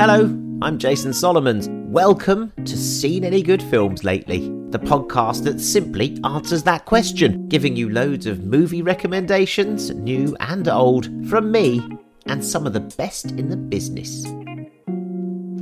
Hello, I'm Jason Solomons. Welcome to Seen Any Good Films Lately, the podcast that simply answers that question, giving you loads of movie recommendations, new and old, from me and some of the best in the business.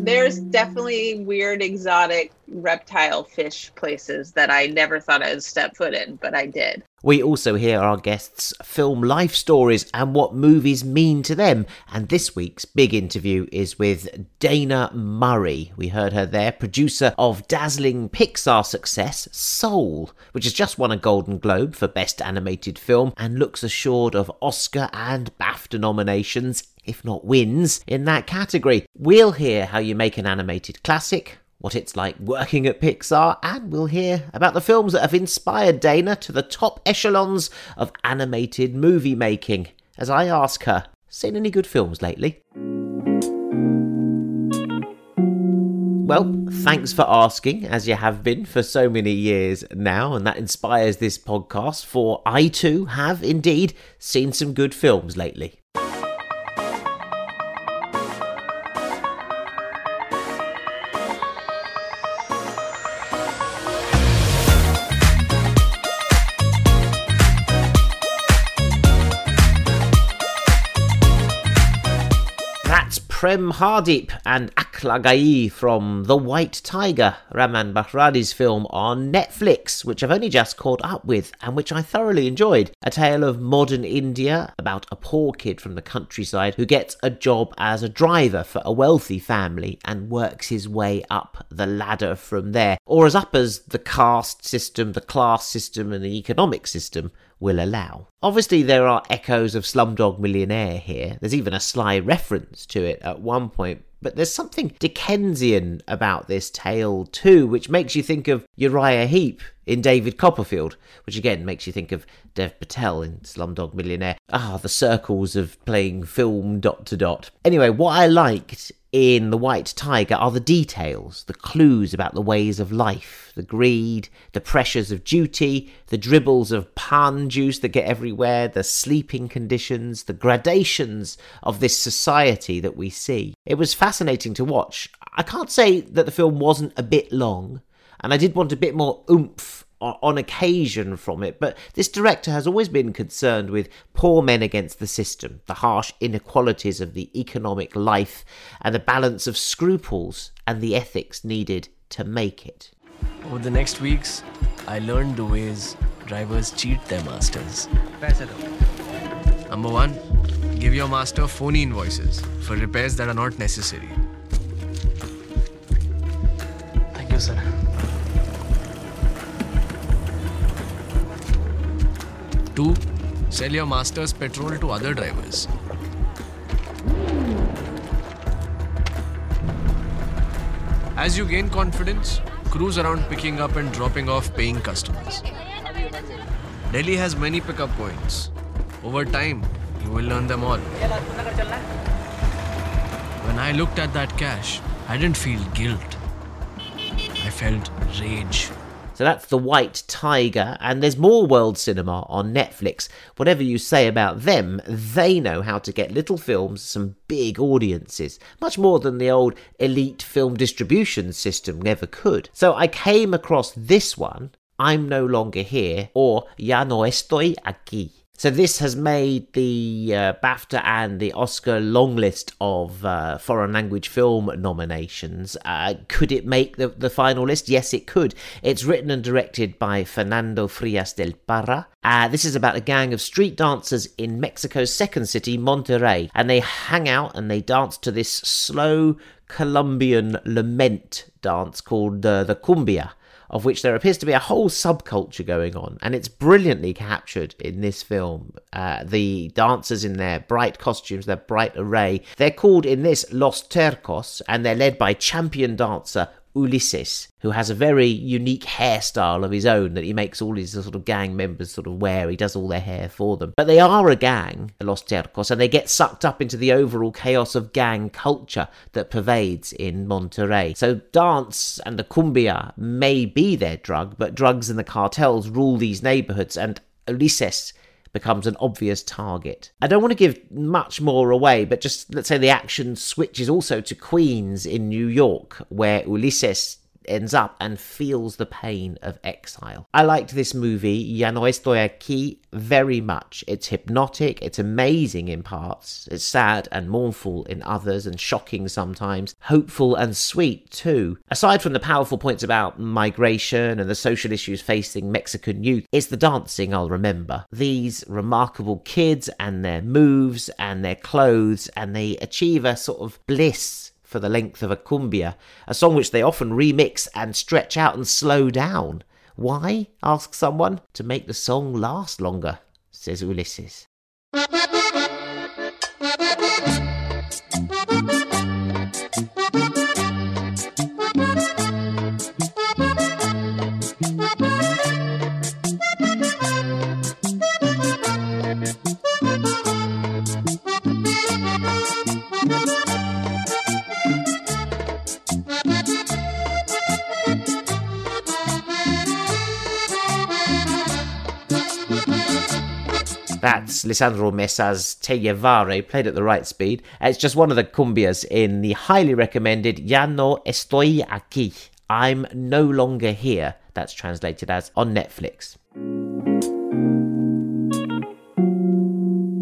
There's definitely weird, exotic reptile fish places that I never thought I'd step foot in, but I did. We also hear our guests' film life stories and what movies mean to them. And this week's big interview is with Dana Murray. We heard her there, producer of dazzling Pixar success Soul, which has just won a Golden Globe for Best Animated Film and looks assured of Oscar and BAFTA nominations, if not wins, in that category. We'll hear how you make an animated classic what it's like working at Pixar, and we'll hear about the films that have inspired Dana to the top echelons of animated movie making as I ask her, seen any good films lately? Well, thanks for asking, as you have been for so many years now, and that inspires this podcast, for I too have indeed seen some good films lately. Prem Hardeep and Akla Ghai from The White Tiger, Ramin Bahrani's film on Netflix, which I've only just caught up with and which I thoroughly enjoyed. A tale of modern India about a poor kid from the countryside who gets a job as a driver for a wealthy family and works his way up the ladder from there, or as up as the caste system, the class system, and the economic system will allow. Obviously, there are echoes of Slumdog Millionaire here. There's even a sly reference to it at one point, but there's something Dickensian about this tale too, which makes you think of Uriah Heep in David Copperfield, which again makes you think of Dev Patel in Slumdog Millionaire. Ah, the circles of playing film dot to dot. Anyway, what I liked in The White Tiger are the details, the clues about the ways of life, the greed, the pressures of duty, the dribbles of pan juice that get everywhere, the sleeping conditions, the gradations of this society that we see. It was fascinating to watch. I can't say that the film wasn't a bit long, and I did want a bit more oomph on occasion from it, but this director has always been concerned with poor men against the system, the harsh inequalities of the economic life, and the balance of scruples and the ethics needed to make it. Over the next weeks, I learned the ways drivers cheat their masters. Number one, give your master phony invoices for repairs that are not necessary. Thank you, sir. Two, sell your master's petrol to other drivers. As you gain confidence, cruise around picking up and dropping off paying customers. Delhi has many pickup points. Over time, you will learn them all. When I looked at that cash, I didn't feel guilt. I felt rage. So that's The White Tiger, and there's more world cinema on Netflix. Whatever you say about them, they know how to get little films some big audiences, much more than the old elite film distribution system never could. So I came across this one, I'm No Longer Here, or Ya no estoy aquí. So this has made the uh, BAFTA and the Oscar long list of uh, foreign language film nominations. Uh, could it make the, the final list? Yes, it could. It's written and directed by Fernando Frias del Parra. Uh, this is about a gang of street dancers in Mexico's second city, Monterrey, and they hang out and they dance to this slow Colombian lament dance called uh, the cumbia of which there appears to be a whole subculture going on, and it's brilliantly captured in this film. Uh, the dancers in their bright costumes, their bright array, they're called in this Los Tercos, and they're led by champion dancer Ulysses, who has a very unique hairstyle of his own that he makes all his sort of gang members sort of wear. He does all their hair for them. But they are a gang, the Los Tercos, and they get sucked up into the overall chaos of gang culture that pervades in Monterrey. So dance and the cumbia may be their drug, but drugs and the cartels rule these neighborhoods, and Ulysses becomes an obvious target. I don't want to give much more away, but just let's say the action switches also to Queens in New York, where Ulysses ends up and feels the pain of exile. I liked this movie, Ya no estoy aquí, very much. It's hypnotic, it's amazing in parts, it's sad and mournful in others, and shocking sometimes, hopeful and sweet too. Aside from the powerful points about migration and the social issues facing Mexican youth, it's the dancing I'll remember. These remarkable kids and their moves and their clothes, and they achieve a sort of bliss for the length of a cumbia, a song which they often remix and stretch out and slow down. Why? asks someone. To make the song last longer, says Ulysses. That's Lisandro Mesa's Te Llevaré, played at the right speed. It's just one of the cumbias in the highly recommended Ya no estoy aquí. I'm no longer here. That's translated as on Netflix.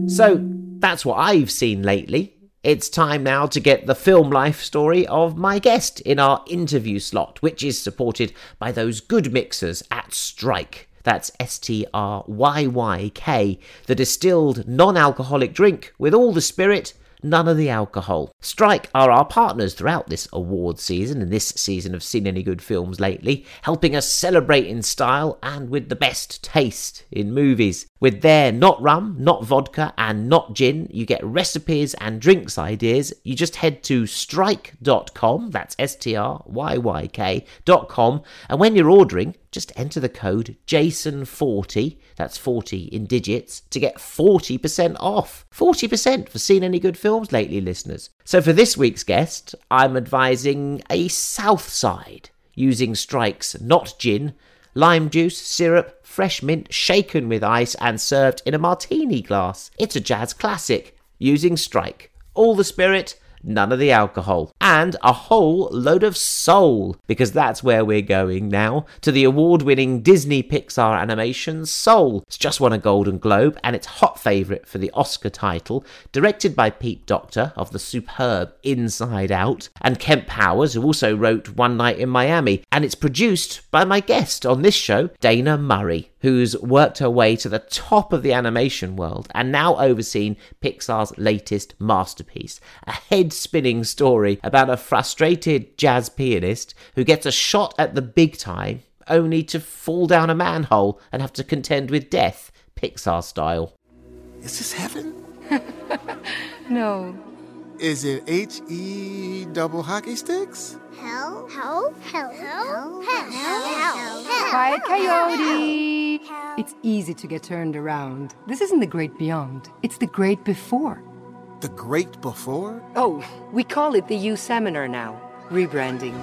So that's what I've seen lately. It's time now to get the film life story of my guest in our interview slot, which is supported by those good mixers at Stryyk. That's S T R Y Y K, the distilled non alcoholic drink with all the spirit, none of the alcohol. Stryyk are our partners throughout this award season and this season of Seen Any Good Films lately, helping us celebrate in style and with the best taste in movies. With their not rum, not vodka, and not gin, you get recipes and drinks ideas. You just head to stryyk.com, that's S T R Y Y K.com, and when you're ordering, just enter the code JASON40, that's 40 in digits, to get 40% off. 40% for seen any good films lately, listeners. So for this week's guest, I'm advising a South Side using Stryyk's not gin, lime juice, syrup, fresh mint, shaken with ice, and served in a martini glass. It's a jazz classic using Stryyk. All the spirit, none of the alcohol, and a whole load of soul, because that's where we're going now, to the award winning Disney Pixar animation Soul. It's just won a Golden Globe, and it's hot favourite for the Oscar title, directed by Pete Docter of the superb Inside Out, and Kemp Powers, who also wrote One Night in Miami, and it's produced by my guest on this show, Dana Murray who's worked her way to the top of the animation world and now overseen Pixar's latest masterpiece, a head spinning story about a frustrated jazz pianist who gets a shot at the big time only to fall down a manhole and have to contend with death, Pixar style. Is this heaven? No. Is it H E double hockey sticks? Hell, hell, hell, hell, hell, hell, hell. Hell. Quiet coyote. It's easy to get turned around. This isn't the great beyond. It's the great before. The great before? Oh, we call it the You Seminar now. Rebranding.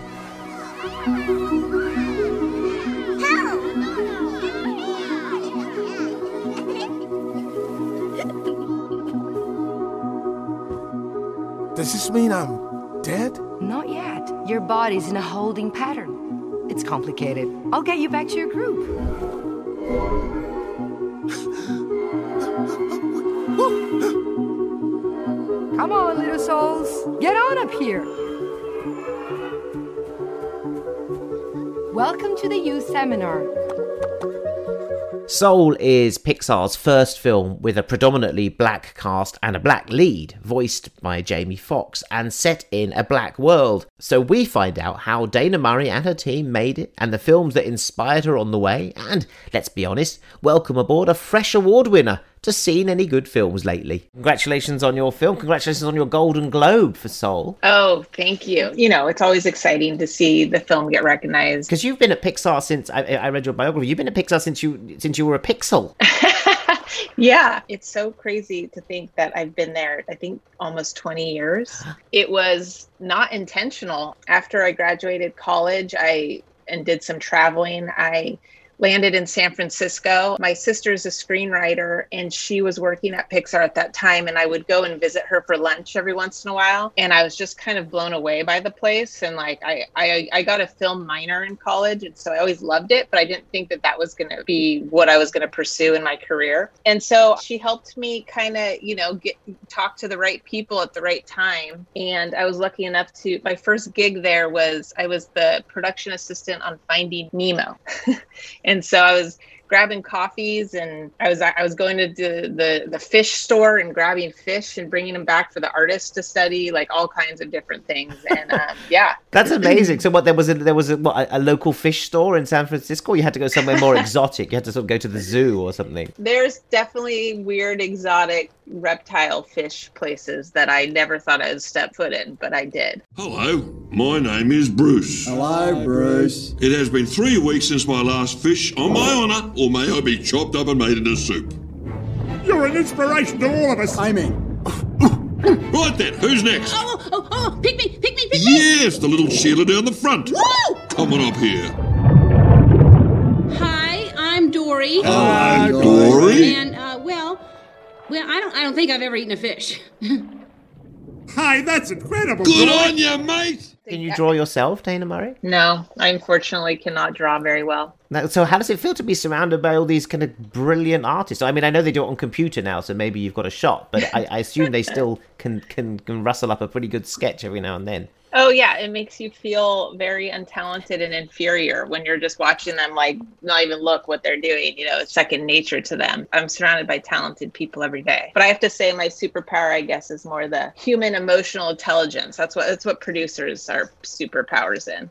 Does this mean I'm dead? Not yet. Your body's in a holding pattern. It's complicated. I'll get you back to your group. Come on, little souls. Get on up here. Welcome to the youth seminar. Soul is Pixar's first film with a predominantly black cast and a black lead, voiced by Jamie Foxx, and set in a black world. So we find out how Dana Murray and her team made it, and the films that inspired her on the way, and, let's be honest, welcome aboard a fresh award winner to seen any good films lately. Congratulations on your film. Congratulations on your Golden Globe for Soul. Oh, thank you. You know, it's always exciting to see the film get recognized. Because you've been at Pixar since I, I read your biography. You've been at Pixar since you since you were a pixel. yeah, it's so crazy to think that I've been there, I think almost 20 years. It was not intentional. After I graduated college, I and did some traveling, I landed in San Francisco. My sister's a screenwriter and she was working at Pixar at that time. And I would go and visit her for lunch every once in a while. And I was just kind of blown away by the place. And like, I, I, I got a film minor in college. And so I always loved it, but I didn't think that that was going to be what I was going to pursue in my career. And so she helped me kind of, you know, get talk to the right people at the right time. And I was lucky enough to, my first gig there was I was the production assistant on Finding Nemo. and so I was grabbing coffees and I was I was going to the, the the fish store and grabbing fish and bringing them back for the artists to study like all kinds of different things and um, yeah That's amazing. So what there was a, there was a, what, a, a local fish store in San Francisco. You had to go somewhere more exotic. You had to sort of go to the zoo or something. there's definitely weird exotic reptile fish places that I never thought I would step foot in but I did Hello, my name is Bruce. Hello, Bruce. It has been three weeks since my last fish. On my honour, or may I be chopped up and made into soup. You're an inspiration to all of us. Amen. Right then, who's next? Oh, oh, oh, pick me, pick me, pick me! Yes, the little Sheila down the front. Woo! Come on up here. Hi, I'm Dory. Hi, Dory. And uh, well, well, I don't, I don't think I've ever eaten a fish. Hi, that's incredible. Good on you, mate. Can you draw yourself, Dana Murray? no I unfortunately cannot draw very well Now, so how does it feel to be surrounded by all these kind of brilliant artists? I mean, I know they do it on computer now, so maybe you've got a shot, but I, I assume they still can, can can rustle up a pretty good sketch every now and then. Oh yeah, it makes you feel very untalented and inferior when you're just watching them like not even look what they're doing, you know, it's second nature to them. I'm surrounded by talented people every day. But I have to say my superpower I guess is more the human emotional intelligence. That's what that's what producers are superpowers in.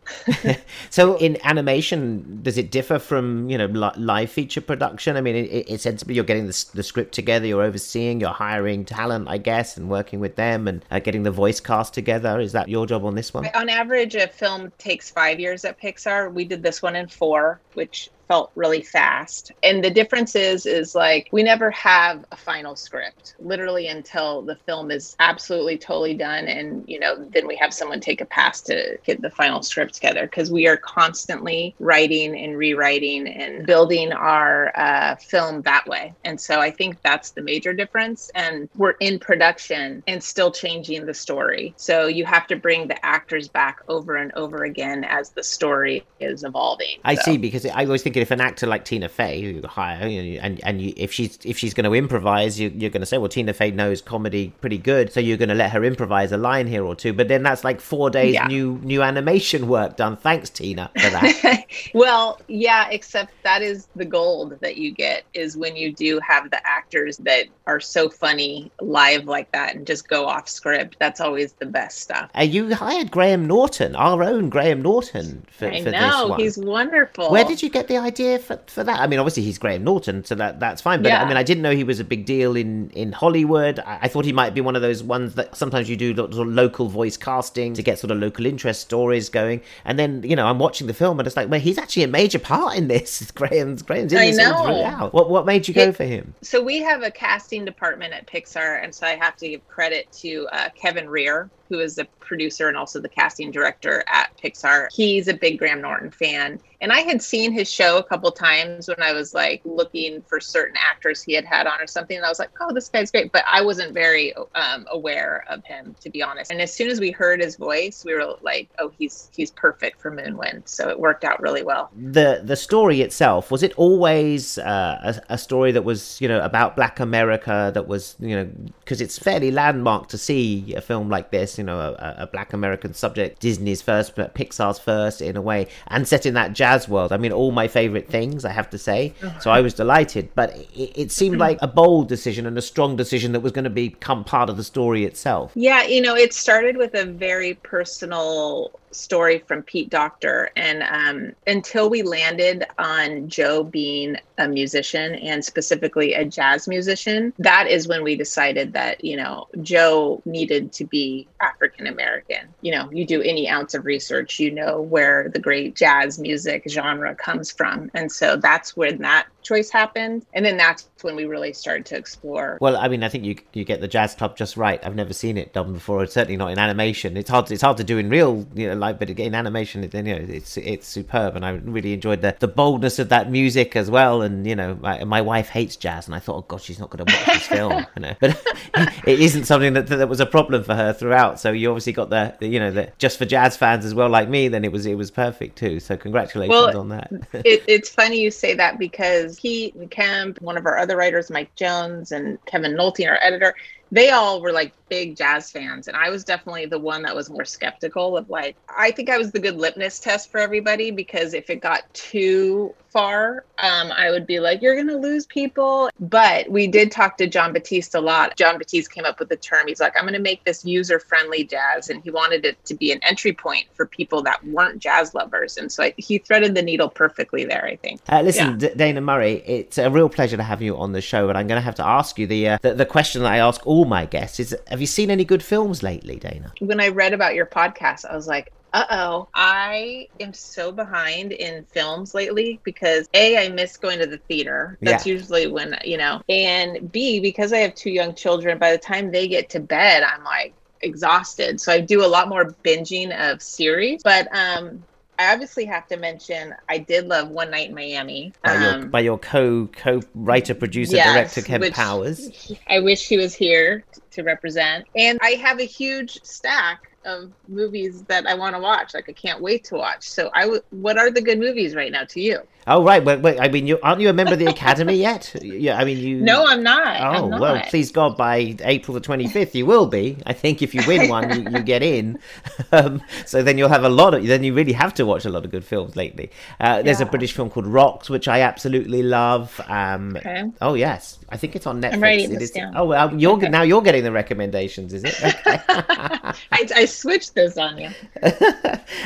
So in animation, does it differ from you know li- live feature production? I mean, it, it's sensibly you're getting the, the script together, you're overseeing, you're hiring talent, I guess, and working with them and uh, getting the voice cast together. Is that your job on this one? On average a film takes 5 years at Pixar. We did this one in 4, which felt really fast. And the difference is is like we never have a final script literally until the film is absolutely totally done and you know then we have someone take a pass to get the final script together because we are constantly writing and rewriting and building our uh, film that way. And so I think that's the major difference and we're in production and still changing the story. So you have to bring the actors back over and over again as the story is evolving. I So- see because I always think if an actor like Tina Fey, who you hire, you know, and and you, if she's if she's going to improvise, you, you're going to say, well, Tina Fey knows comedy pretty good, so you're going to let her improvise a line here or two. But then that's like four days Yeah. new new animation work done. Thanks, Tina, for that. well, yeah, except that is the gold that you get is when you do have the actors that are so funny live like that and just go off script. That's always the best stuff. uh, you hired Graham Norton, our own Graham Norton, for, I for this know one. he's wonderful. Where did you get the idea for, for that? I mean, obviously he's Graham Norton, so that that's fine. But Yeah. I mean, I didn't know he was a big deal in in Hollywood. I, I thought he might be one of those ones that sometimes you do sort of local voice casting to get sort of local interest stories going. And then you know, I'm watching the film and it's like, well, he's actually a major part in this. Graham's Graham's in I this know. What what made you go for him? So we have a casting department at Pixar, and so I have to give credit to uh, Kevin Reher, who is the producer and also the casting director at Pixar. He's a big Graham Norton fan, and I had seen his show a couple times when I was like looking for certain actors he had had on or something, and I was like, "Oh, this guy's great," but I wasn't very um, aware of him to be honest. And as soon as we heard his voice, we were like, "Oh, he's he's perfect for Moonwind," so it worked out really well. the the story itself was it always uh, a, a story that was you know about black america that was you know because it's fairly landmark to see a film like this you know a, a black american subject disney's first but pixar's first in a way and set in that jazz world. I mean all my favorite things i have to say. So i was delighted. But it, it seemed like a bold decision and a strong decision that was going to become part of the story itself. Yeah, you know, it started with a very personal story from Pete Docter. And um, until we landed on Joe being a musician and specifically a jazz musician, that is when we decided that, you know, Joe needed to be African American. You know, you do any ounce of research, you know where the great jazz music genre comes from. And so that's when that choice happened. And then that's when we really started to explore Well, I mean, I think you you get the jazz club just right. I've never seen it done before. Certainly not in animation. It's hard. It's hard to do in real, you know, like, but in animation, it, you know, it's it's superb, and I really enjoyed the the boldness of that music as well. And you know, my, my wife hates jazz, and I thought, oh god, she's not going to watch this film, you know. But it isn't something that that was a problem for her throughout. So you obviously got the, the you know, the just for jazz fans as well, like me. Then it was it was perfect too. So congratulations Well, on that. it, it's funny you say that because Pete and Kemp, one of our other writers, Mike Jones, and Kevin Nolte, our editor, they all were like big jazz fans. And I was definitely the one that was more skeptical of like, I think I was the good litmus test for everybody because if it got too far, um, I would be like, you're going to lose people. But we did talk to Jon Batiste a lot. Jon Batiste came up with the term. He's like, I'm going to make this user friendly jazz. And he wanted it to be an entry point for people that weren't jazz lovers. And so I, he threaded the needle perfectly there, I think. Uh, listen, D- Dana Murray, it's a real pleasure to have you on the show, but I'm going to have to ask you the, uh, the the question that I ask all my guests is: Have you seen any good films lately, Dana? when I read about your podcast, I was like, uh oh, I am so behind in films lately because A, I miss going to the theater. That's Yeah. usually when, you know, and B, because I have two young children, by the time they get to bed, I'm like exhausted. So I do a lot more binging of series. But um, I obviously have to mention I did love One Night in Miami. By your, Um, by your co co writer, producer, Yes, director Kevin Powers. I wish he was here to represent. And I have a huge stack of movies that I want to watch. Like I can't wait to watch. So I w- what are the good movies right now to you? Oh right, wait, wait, I mean, you aren't you a member of the Academy yet? Yeah, I mean, you. No, I'm not. Oh I'm not. well, please God, by April the twenty fifth, you will be. I think if you win one, you, you get in. Um, so then you'll have a lot of. Then you really have to watch a lot of good films lately. Uh, there's a British film called Rocks, which I absolutely love. Um, Okay. Oh yes, I think it's on Netflix. writing It this is- down. Oh well, you're now you're getting the recommendations, is it? Okay. I, I switched this on you.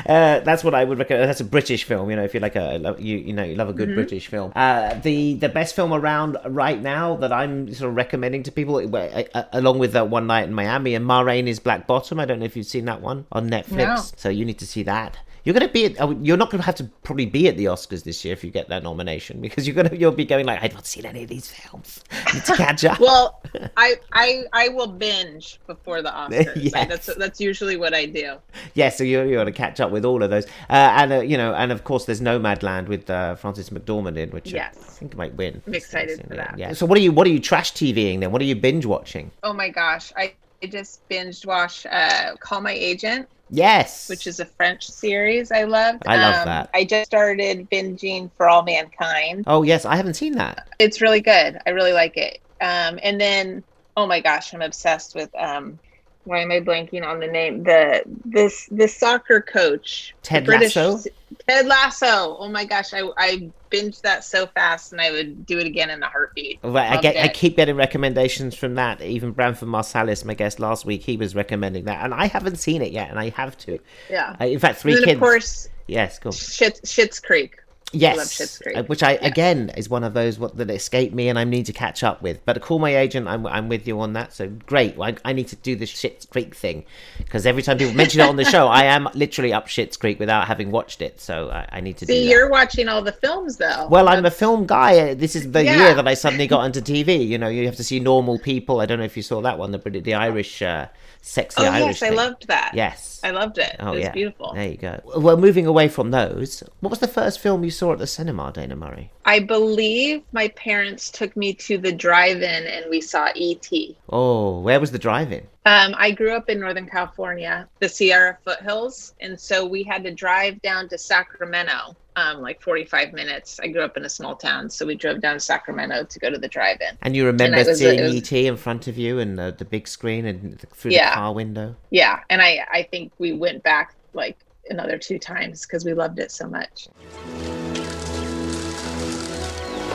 Uh, that's what I would recommend. That's a British film. You know, if you like a you you know you love a good Mhm. British film. Uh, the the best film around right now that I'm sort of recommending to people, uh, uh, along with that One Night in Miami and Ma Rainey's Black Bottom. I don't know if you've seen that one on Netflix. No. So you need to see that. You're gonna be at, oh, you're not gonna have to probably be at the Oscars this year if you get that nomination because you're gonna you'll be going like I've not seen any of these films. I need to catch up. Well, I I I will binge before the Oscars. Yes. Like, that's that's usually what I do. yeah, so you're, you're going to catch up with all of those, uh, and uh, you know, and of course, there's Nomadland with uh, Frances McDormand in, which Yes. I think might win. I'm excited for yeah, that. Yeah. So what are you what are you trash TVing then? What are you binge watching? Oh my gosh, I, I just binged watch uh, Call My Agent. Yes. which is a French series I loved. Um, I love that. I just started binging For All Mankind. Oh yes, I haven't seen that. It's really good. I really like it. Um, and then, oh my gosh, I'm obsessed with. Um, why am I blanking on the name? The this the soccer coach, Ted British- Lasso? Ted Lasso. Oh my gosh, I I binged that so fast, and I would do it again in a heartbeat. Right, I get I keep getting recommendations from that. Even Branford Marsalis, my guest last week, he was recommending that, and I haven't seen it yet, and I have to. Yeah. In fact, three and kids. of course, yes, go. Shit, Schitt's Creek. Yes, uh, which I again is one of those what that escaped me, and I need to catch up with. But call my agent. I'm I'm with you on that. So great. I, I need to do this Schitt's Creek thing because every time people mention it on the show, I am literally up Shit's Creek without having watched it. So I, I need to do See, you're watching all the films though. Well, I'm a film guy. This is the Yeah. year that I suddenly got into TV. You know, you have to see normal people. I don't know if you saw that one, the the Irish, uh, sexy Oh Irish. yes, I loved that. Yes. I loved it. Oh it was yeah, beautiful. There you go. Well, moving away from those, what was the first film you saw at the cinema, Dana Murray? I believe my parents took me to the drive-in and we saw E.T. Oh, where was the drive-in? Um, I grew up in Northern California, the Sierra foothills, and so we had to drive down to Sacramento, um, like 45 minutes. I grew up in a small town, so we drove down to Sacramento to go to the drive-in. And you remember was- seeing was- ET in front of you and uh, the big screen and through Yeah. the car window? Yeah, and I I think we went back like another two times because we loved it so much.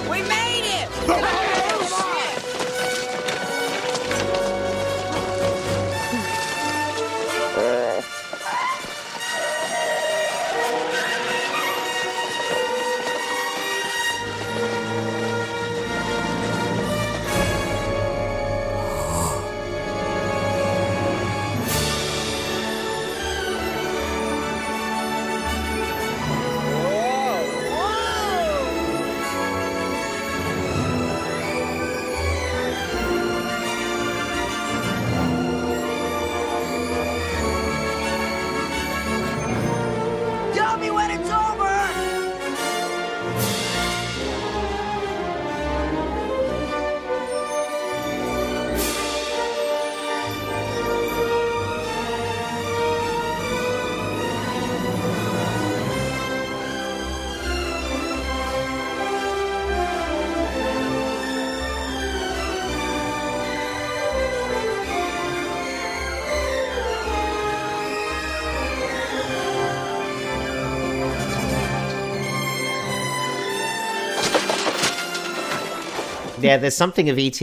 We made it! yeah, there's something of ET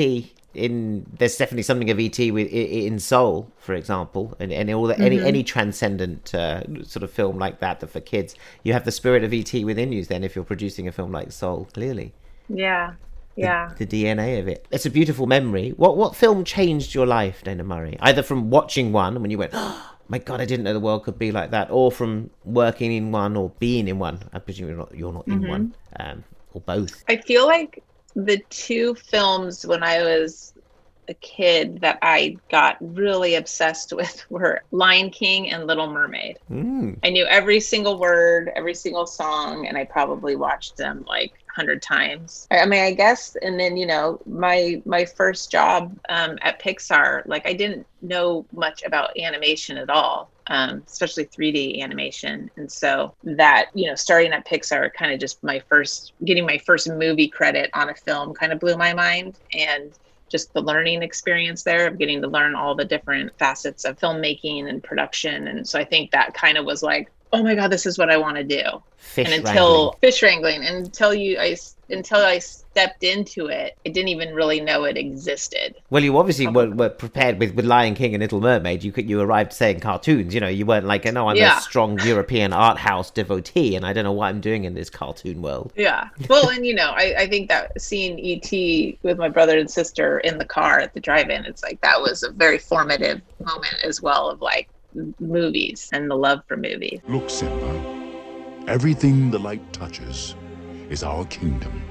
in. There's definitely something of ET with in Soul, for example, and, and all the, any Mhm. any transcendent uh, sort of film like that that for kids, you have the spirit of ET within you. Then, if you're producing a film like Soul, clearly Yeah. Yeah. the DNA of it. It's a beautiful memory. What what film changed your life, Dana Murray? Either from watching one when you went, oh, my God, I didn't know the world could be like that, or from working in one or being in one. I presume you're not you're not in Mhm. one, um, or both. I feel like the two films when I was a kid that I got really obsessed with were Lion King and Little Mermaid. Mm. I knew every single word, every single song, and I probably watched them like a hundred times. I I mean, I guess, and then you know, my my first job um, at Pixar, like I didn't know much about animation at all, um, especially 3D animation, and so that you know, starting at Pixar, kind of just my first getting my first movie credit on a film, kind of blew my mind, and just the learning experience there of getting to learn all the different facets of filmmaking and production. And so I think that kind of was like, oh my God, this is what I want to do. Fish and until wrangling. fish wrangling, until you, i until I stepped into it, I didn't even really know it existed. Well, you obviously were, were prepared with, with Lion King and Little Mermaid. You could you arrived saying cartoons. You know, you weren't like, no, I'm Yeah. a strong European art house devotee, and I don't know what I'm doing in this cartoon world. Yeah. Well, and you know, I, I think that seeing ET with my brother and sister in the car at the drive-in, it's like that was a very formative moment as well of like movies and the love for movies. Look, Simba. Everything the light touches is our kingdom.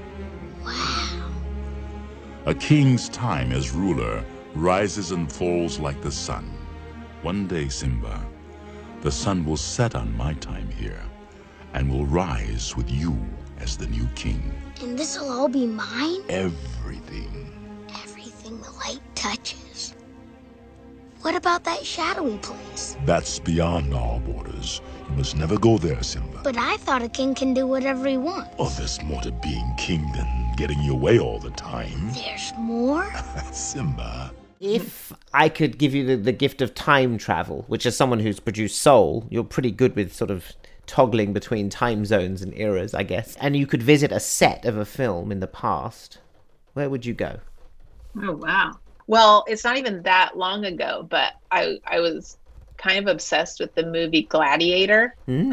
A king's time as ruler rises and falls like the sun. One day, Simba, the sun will set on my time here and will rise with you as the new king. And this'll all be mine? Everything. Everything the light touches. What about that shadowy place? That's beyond our borders. You must never go there, Simba. But I thought a king can do whatever he wants. Oh, there's more to being king than getting your way all the time. There's more? Simba. If I could give you the, the gift of time travel, which as someone who's produced Soul, you're pretty good with sort of toggling between time zones and eras, I guess, and you could visit a set of a film in the past, where would you go? Oh wow. Well, it's not even that long ago, but I I was kind of obsessed with the movie Gladiator Mm.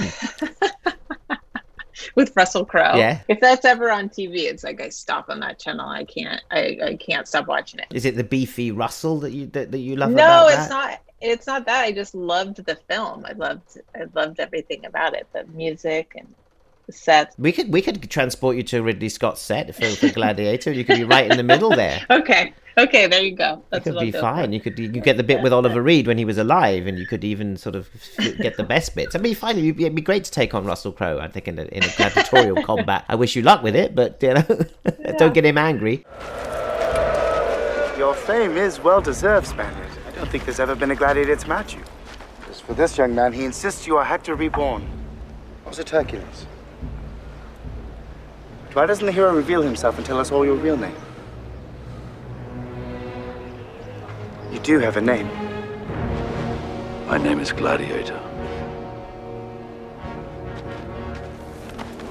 with Russell Crowe. Yeah. If that's ever on TV, it's like I stop on that channel. I can't I, I can't stop watching it. Is it the beefy Russell that you that, that you love? No, it's not it's not that. I just loved the film. I loved I loved everything about it. The music and the sets. We could we could transport you to Ridley Scott's set for, for Gladiator. You could be right in the middle there. Okay. Okay, there you go. It could what be fine. for. You could you get the bit with Oliver Reed when he was alive, and you could even sort of get the best bits. I mean, fine. It'd be, it'd be great to take on Russell Crowe. I think in a, in a gladiatorial combat. I wish you luck with it, but you know, don't get him angry. Your fame is well deserved, Spaniard. I don't think there's ever been a gladiator to match you. As for this young man, he insists you are Hector reborn. Was it Hercules? Why doesn't the hero reveal himself and tell us all your real name? You do have a name. My name is Gladiator.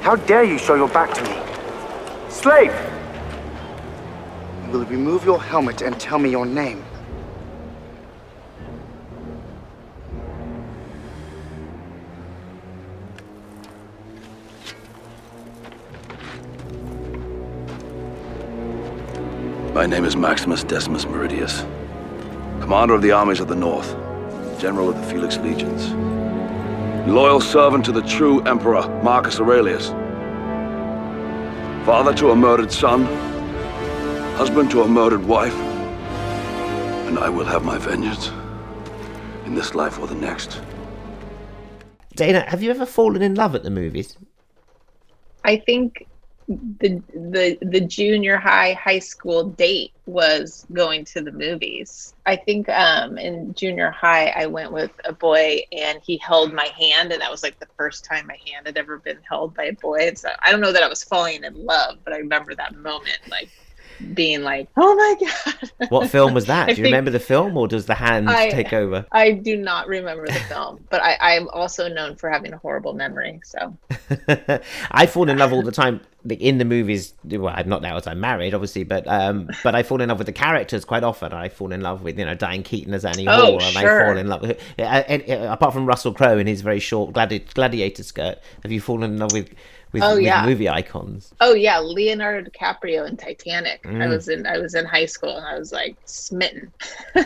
How dare you show your back to me? Slave! You will remove your helmet and tell me your name. My name is Maximus Decimus Meridius, commander of the armies of the North, general of the Felix Legions, loyal servant to the true Emperor Marcus Aurelius, father to a murdered son, husband to a murdered wife, and I will have my vengeance in this life or the next. Dana, have you ever fallen in love at the movies? I think the the the junior high high school date was going to the movies. I think um in junior high I went with a boy and he held my hand and that was like the first time my hand had ever been held by a boy. And so I don't know that I was falling in love, but I remember that moment like being like, "Oh my god." What film was that? Do you think- remember the film, or does the hand I- take over? I do not remember the film, but I'm also known for having a horrible memory. So I fall in love all the time. In the movies. Well, I'm not now as I'm married, obviously, but um, but I fall in love with the characters quite often. I fall in love with you know Diane Keaton as Annie Oh, Hall, and sure. I fall in love with uh, uh, apart from Russell Crowe in his very short gladi- gladiator skirt. Have you fallen in love with with, Oh, with yeah. movie icons? Oh yeah, Leonardo DiCaprio in Titanic. I Mm. was in I was in high school and I was like smitten.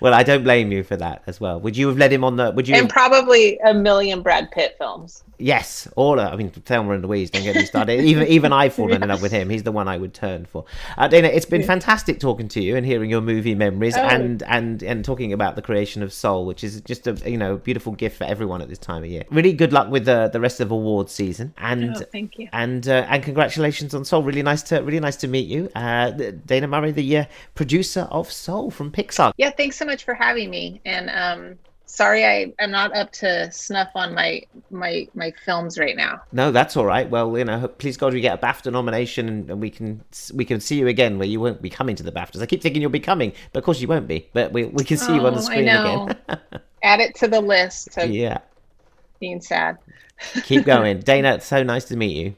Well, I don't blame you for that as well. Would you have led him on the? Would you? And probably a million Brad Pitt films. Yes, all. I mean, Thelma and Louise. Don't get me started. Even even I've fallen in love with him. He's the one I would turn for. Uh, Dana, it's been fantastic talking to you and hearing your movie memories Oh. and and and talking about the creation of Soul, which is just a you know beautiful gift for everyone at this time of year. Really good luck with the the rest of awards season and Oh, thank you. and uh, and congratulations on Soul. Really nice to really nice to meet you, uh, Dana Murray, the uh, producer of Soul from Pixar. Yeah, thanks so much for having me. And um sorry I am not up to snuff on my my my films right now. No, that's all right. Well, you know, please God, we get a BAFTA nomination, and, and we can we can see you again, where you won't be coming to the BAFTAs. I keep thinking you'll be coming, but of course you won't be. But we we can see you on the Oh, I screen know. again. Add it to the list of yeah, being sad. Keep going, Dana. It's so nice to meet you.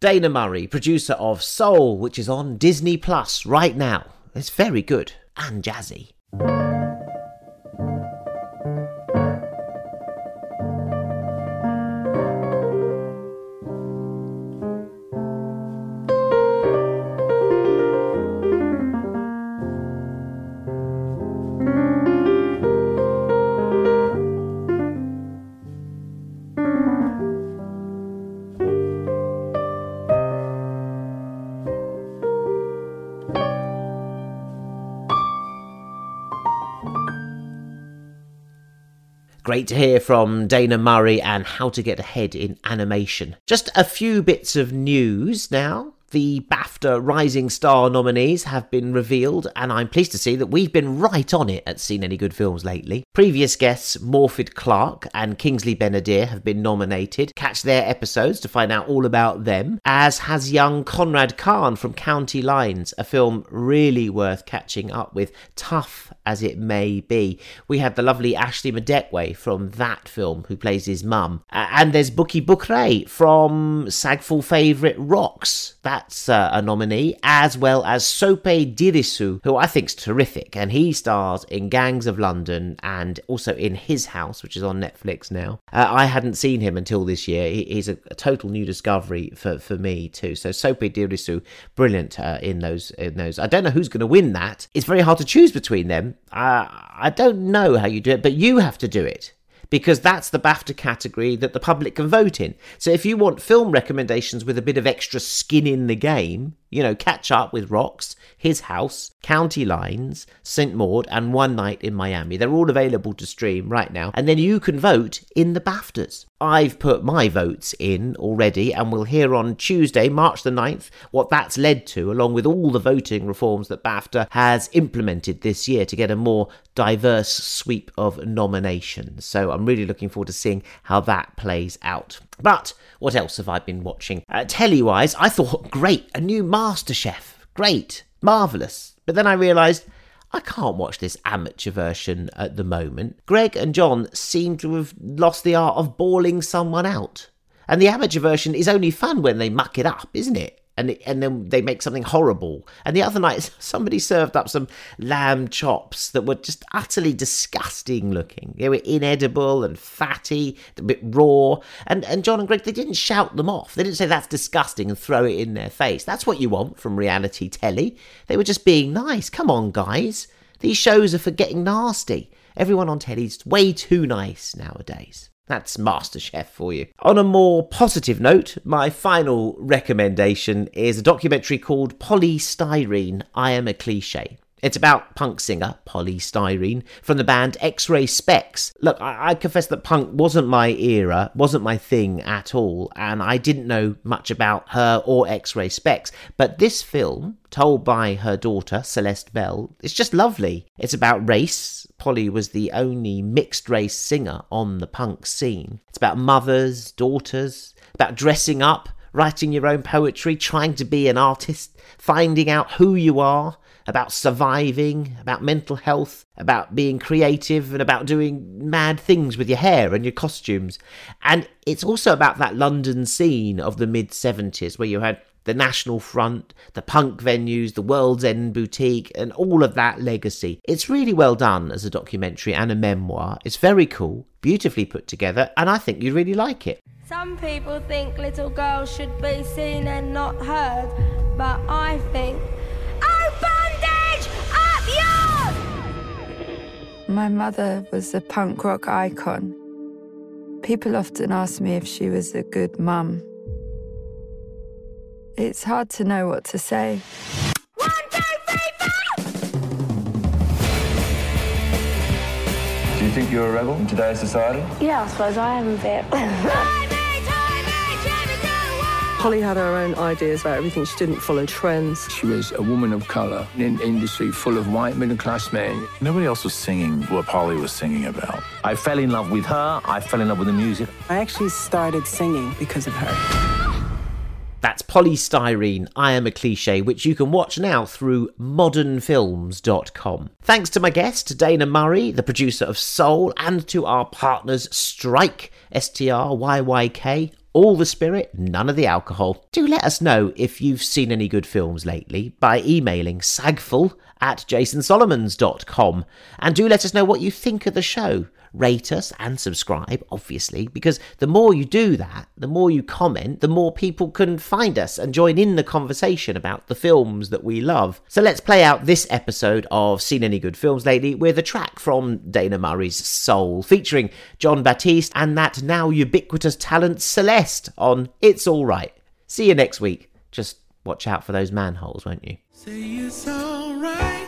Dana Murray, producer of Soul, which is on Disney Plus right now. It's very good and jazzy. To hear from Dana Murray and how to get ahead in animation. Just a few bits of news now. The BAFTA Rising Star nominees have been revealed, and I'm pleased to see that we've been right on it at Seen Any Good Films lately. Previous guests Morfydd Clark and Kingsley Ben-Adir have been nominated. Catch their episodes to find out all about them, as has young Conrad Khan from County Lines, a film really worth catching up with, tough as it may be. We had the lovely Ashley Madekwe from that film, who plays his mum. And there's Bukky Bakray from Sagful Favourite Rocks. That's uh, a nominee, as well as Sope Dirisu, who I think's terrific, and he stars in Gangs of London and also in His House, which is on Netflix now. Uh, I hadn't seen him until this year. He, he's a, a total new discovery for, for me too. So Sope Dirisu, brilliant uh, in those in those. I don't know who's going to win that. It's very hard to choose between them. I don't know how you do it, but you have to do it because that's the BAFTA category that the public can vote in. So if you want film recommendations with a bit of extra skin in the game, you know, catch up with Rocks, His House, County Lines, St. Maud, and One Night in Miami. They're all available to stream right now, and then you can vote in the BAFTAs. I've put my votes in already, and we'll hear on Tuesday, March the 9th, what that's led to, along with all the voting reforms that BAFTA has implemented this year to get a more diverse sweep of nominations. So I'm really looking forward to seeing how that plays out. But what else have I been watching? Uh, telly wise, I thought, great, a new MasterChef. Great, marvellous. But then I realised I can't watch this amateur version at the moment. Gregg and John seem to have lost the art of bawling someone out. And the amateur version is only fun when they muck it up, isn't it? And, and then they make something horrible. And the other night, somebody served up some lamb chops that were just utterly disgusting looking. They were inedible and fatty, a bit raw. And, and John and Gregg, they didn't shout them off. They didn't say that's disgusting and throw it in their face. That's what you want from reality telly. They were just being nice. Come on, guys. These shows are for getting nasty. Everyone on telly's way too nice nowadays. That's MasterChef for you. On a more positive note, my final recommendation is a documentary called Poly Styrene I Am a Cliche. It's about punk singer Poly Styrene from the band X Ray Spex. Look, I, I confess that punk wasn't my era, wasn't my thing at all, and I didn't know much about her or X Ray Spex. But this film, told by her daughter Celeste Bell, is just lovely. It's about race. Polly was the only mixed race singer on the punk scene. It's about mothers, daughters, about dressing up, writing your own poetry, trying to be an artist, finding out who you are about surviving, about mental health, about being creative, and about doing mad things with your hair and your costumes. And it's also about that London scene of the mid 70s where you had the National Front, the punk venues, the World's End Boutique, and all of that legacy. It's really well done as a documentary and a memoir. It's very cool, beautifully put together, and I think you'd really like it. Some people think little girls should be seen and not heard, but I think. My mother was a punk rock icon. People often ask me if she was a good mum. It's hard to know what to say. Do you think you're a rebel in today's society? Yeah, I suppose I am a bit. Poly had her own ideas about everything. She didn't follow trends. She was a woman of color in an industry full of white middle class men. Nobody else was singing what Poly was singing about. I fell in love with her. I fell in love with the music. I actually started singing because of her. That's Poly Styrene, I Am a Cliche, which you can watch now through modernfilms.com. Thanks to my guest, Dana Murray, the producer of Soul, and to our partners Stryyk, S T R Y Y K, all the spirit, none of the alcohol. Do let us know if you've seen any good films lately by emailing sagful at jasonsolomons.com. And do let us know what you think of the show. Rate us and subscribe, obviously, because the more you do that, the more you comment, the more people can find us and join in the conversation about the films that we love. So let's play out this episode of Seen Any Good Films Lately with a track from Dana Murray's Soul, featuring Jon Batiste and that now ubiquitous talent Celeste on It's Alright. See you next week. Just watch out for those manholes, won't you? Say it's alright.